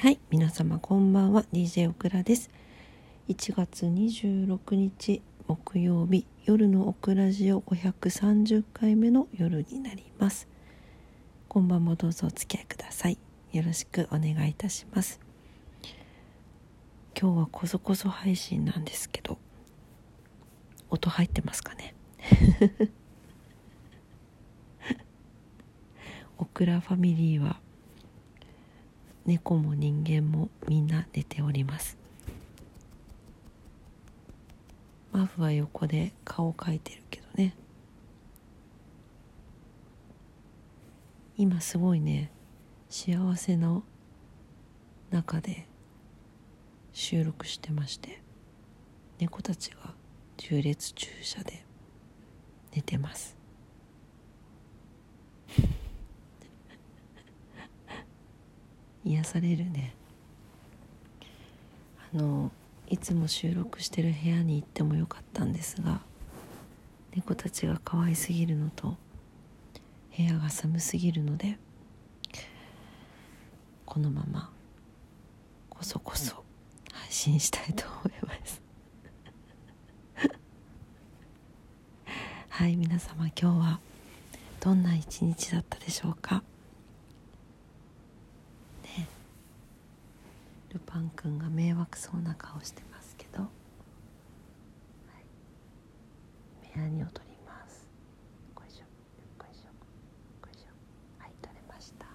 はい皆様こんばんは。DJ オクラです。1月26日木曜日夜のオクラジオ530回目の夜になります。こんばんもどうぞお付き合いください。よろしくお願いいたします。今日はこそこそ配信なんですけど音入ってますかね？オクラファミリーは猫も人間もみんな寝ております。マフは横で顔を描いてるけどね。今すごいね幸せの中で収録してまして猫たちが縦列駐車で寝てます。癒されるね。あのいつも収録してる部屋に行ってもよかったんですが猫たちが可愛すぎるのと部屋が寒すぎるのでこのままこそこそ配信したいと思います。はい皆様今日はどんな一日だったでしょうか？ルパン君が迷惑そうな顔してますけど、はい、目やにを取ります。こいしょこいしょこいしょはい取れました。は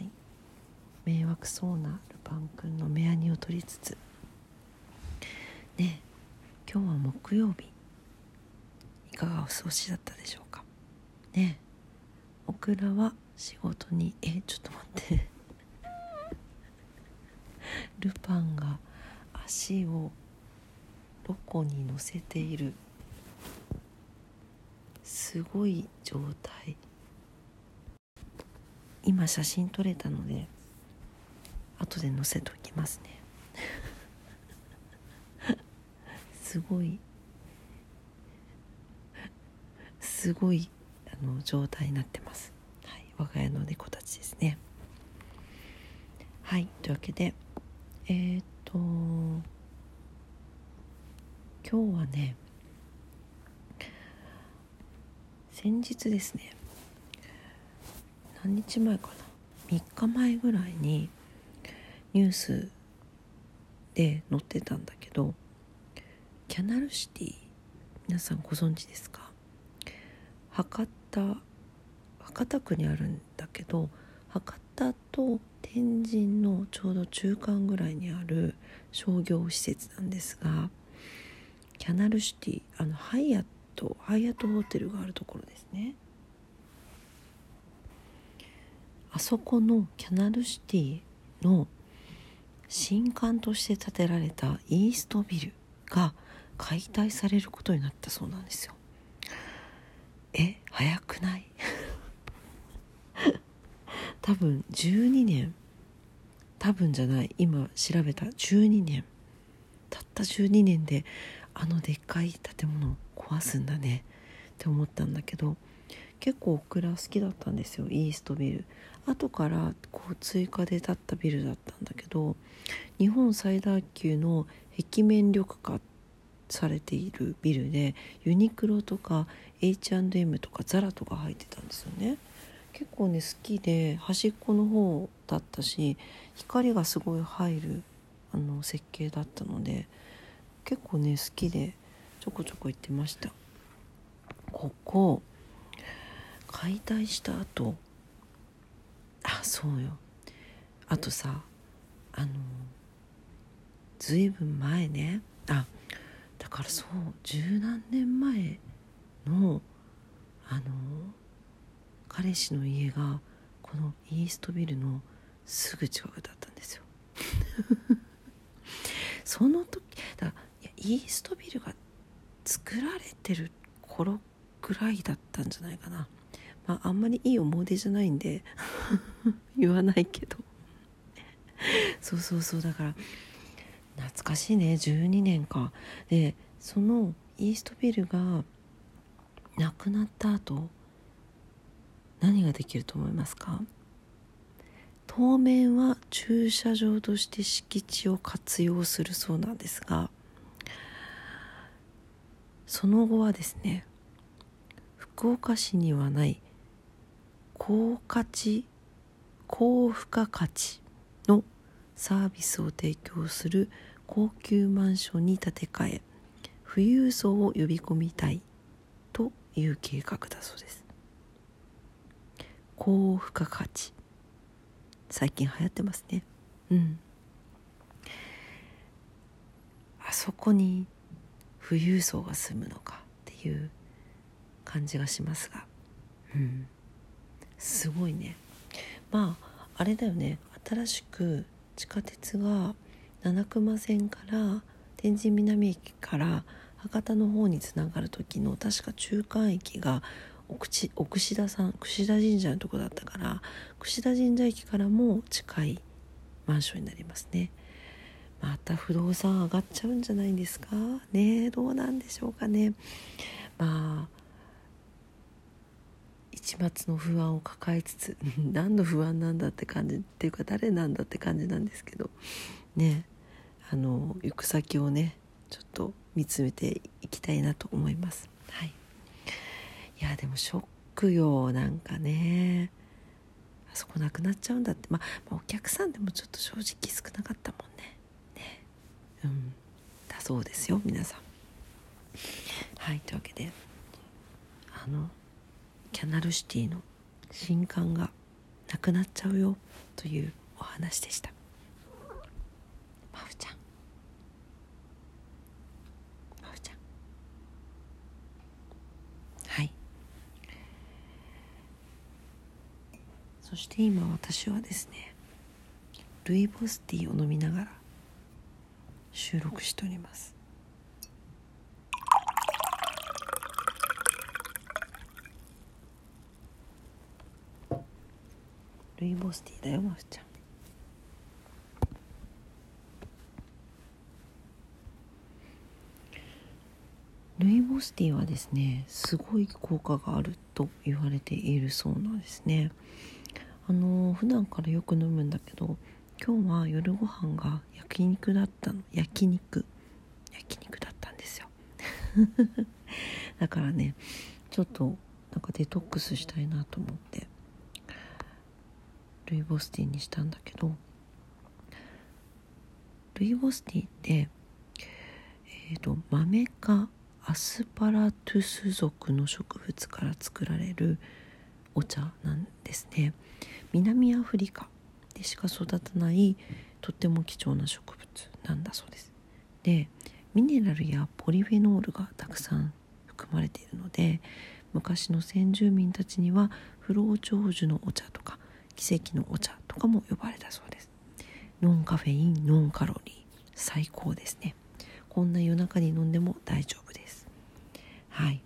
い。迷惑そうなルパン君の目やにを取りつつ。ね今日は木曜日。いかがお過ごしだったでしょうか。ねオクラは仕事に。えちょっと待って。ルパンが足をロコに乗せている。すごい状態。今写真撮れたので後で載せときますね。すごい。すごいあの状態になってます。我が家の猫たちですね。はいというわけでえー、っと今日はね先日ですね何日前かな3日前ぐらいにニュースで載ってたんだけどキャナルシティ皆さんご存知ですか？博多博多区にあるんだけど博多と天神のちょうど中間ぐらいにある商業施設なんですがキャナルシティあのハイアットハイアットホテルがあるところですね。あそこのキャナルシティの新館として建てられたイーストビルが解体されることになったそうなんですよ。え早くない？多分12年。多分じゃない。今調べた。12年。たった12年であのでっかい建物を壊すんだね。って思ったんだけど結構オクラ好きだったんですよ。イーストビル。後からこう追加で建ったビルだったんだけど日本最大級の壁面緑化されているビルでユニクロとか H&M とかザラとか入ってたんですよね。結構ね好きで端っこの方だったし光がすごい入るあの設計だったので結構ね好きでちょこちょこ行ってました。ここ解体した後あそうよ。あとさあのずいぶん前ね。あだからそう十何年前のあの彼氏の家がこのイーストビルのすぐ近くだったんですよ。その時だからイーストビルが作られてる頃ぐらいだったんじゃないかな。まああんまりいい思い出じゃないんで 言わないけど。そうそうそうだから懐かしいね12年か。でそのイーストビルがなくなった後何ができると思いますか？当面は駐車場として敷地を活用するそうなんですがその後はですね福岡市にはない高価値高付加価値のサービスを提供する高級マンションに建て替え富裕層を呼び込みたいという計画だそうです。高付加価値。最近流行ってますね。うん。あそこに富裕層が住むのかっていう感じがしますが。うん。すごいね。まああれだよね。新しく地下鉄が七熊線から天神南駅から博多の方につながる時の確か中間駅が奥奥志田さん櫛田神社のとこだったから櫛田神社駅からも近いマンションになりますね。また不動産上がっちゃうんじゃないんですか？ねどうなんでしょうかね。まあ一末の不安を抱えつつ 何の不安なんだって感じっていうか誰なんだって感じなんですけど。ねあの行く先をねちょっと見つめていきたいなと思います。はい。いやでもショックよなんかね。あそこなくなっちゃうんだって、まあ、まあ、お客さんでもちょっと正直少なかったもんね。ね。うん。だそうですよ皆さん。はいというわけであのキャナルシティの新刊がなくなっちゃうよというお話でした。まふちゃんまふちゃんはいそして今私はですねルイボスティーを飲みながら収録しております。ルイボスティーだよまふちゃん。ルイボスティーはですねすごい効果があると言われているそうなんですね。あの普段からよく飲むんだけど今日は夜ご飯が焼肉だったの焼肉。焼肉だったんですよ。だからねちょっとなんかデトックスしたいなと思ってルイボスティーにしたんだけどルイボスティーってえっ、ー、とマメ科アスパラトゥス属の植物から作られるお茶なんですね。南アフリカでしか育たないとっても貴重な植物なんだそうです。でミネラルやポリフェノールがたくさん含まれているので昔の先住民たちには不老長寿のお茶とか奇跡のお茶とかも呼ばれたそうです。ノンカフェインノンカロリー最高ですね。こんな夜中に飲んでも大丈夫です。はい。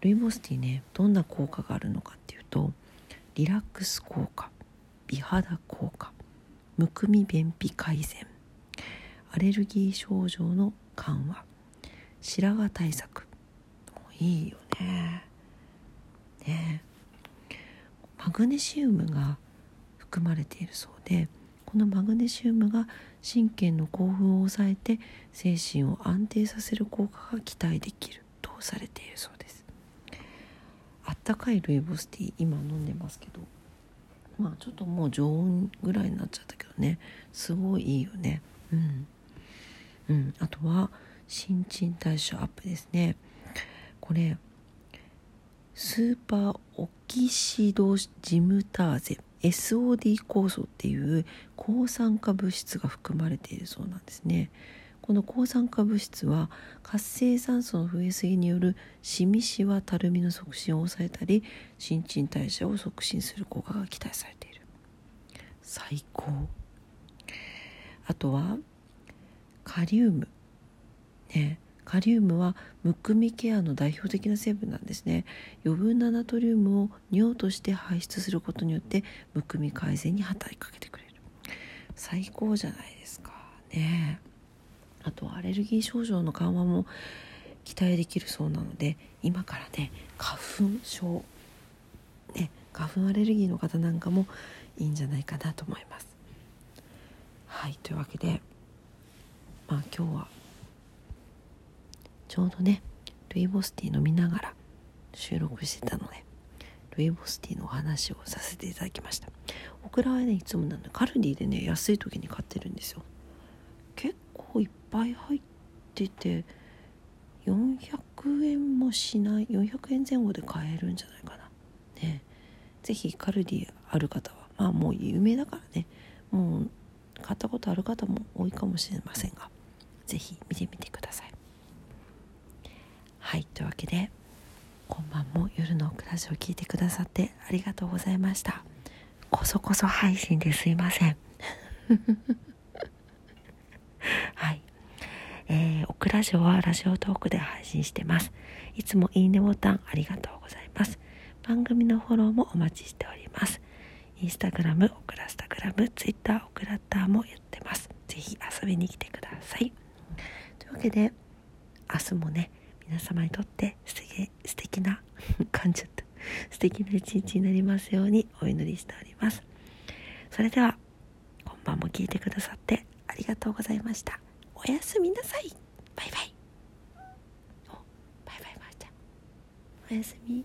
ルイボスティーねどんな効果があるのかっていうとリラックス効果美肌効果むくみ便秘改善アレルギー症状の緩和白髪対策。いいよね。ね。マグネシウムが含まれているそうでこのマグネシウムが神経の興奮を抑えて精神を安定させる効果が期待できるとされているそうです。あったかいルイボスティー今飲んでますけど。まあちょっともう常温ぐらいになっちゃったけどね。すごいいいよね。うん。うん。あとは新陳代謝アップですね。これスーパーオキシドジムターゼ。SOD 酵素っていう抗酸化物質が含まれているそうなんですね。この抗酸化物質は活性酸素の増えすぎによるシミシワたるみの促進を抑えたり新陳代謝を促進する効果が期待されている。最高。あとはカリウム。ね。カリウムはむくみケアの代表的な成分なんですね。余分なナトリウムを尿として排出することによってむくみ改善に働きかけてくれる。最高じゃないですか。ね。えあとアレルギー症状の緩和も期待できるそうなので今からね花粉症ね花粉アレルギーの方なんかもいいんじゃないかなと思います。はいというわけでまあ今日はちょうどねルイボスティー飲みながら収録してたのでルイボスティーのお話をさせていただきました。オクラはねいつもなんでカルディでね安い時に買ってるんですよ。ぱい入ってて400円もしない400円前後で買えるんじゃないかな。ね。是非カルディある方はまあもう有名だからね。もう買ったことある方も多いかもしれませんが是非見てみてください。はいというわけで今晩も夜のクラジオを聞いてくださってありがとうございました。こそこそ配信ですいません。えー、オクラジオはラジオトークで配信してますいつもいいねボタンありがとうございます番組のフォローもお待ちしておりますインスタグラム、オクラスタグラム、ツイッター、オクラッターもやってます。ぜひ遊びに来てください。というわけで、明日もね、皆様にとって素敵素敵な、噛んじゃった。素敵な一日になりますようにお祈りしております。それでは、今晩も聞いてくださってありがとうございました。おやすみなさい。バイバイ。お、バイバイばあちゃん。おやすみ。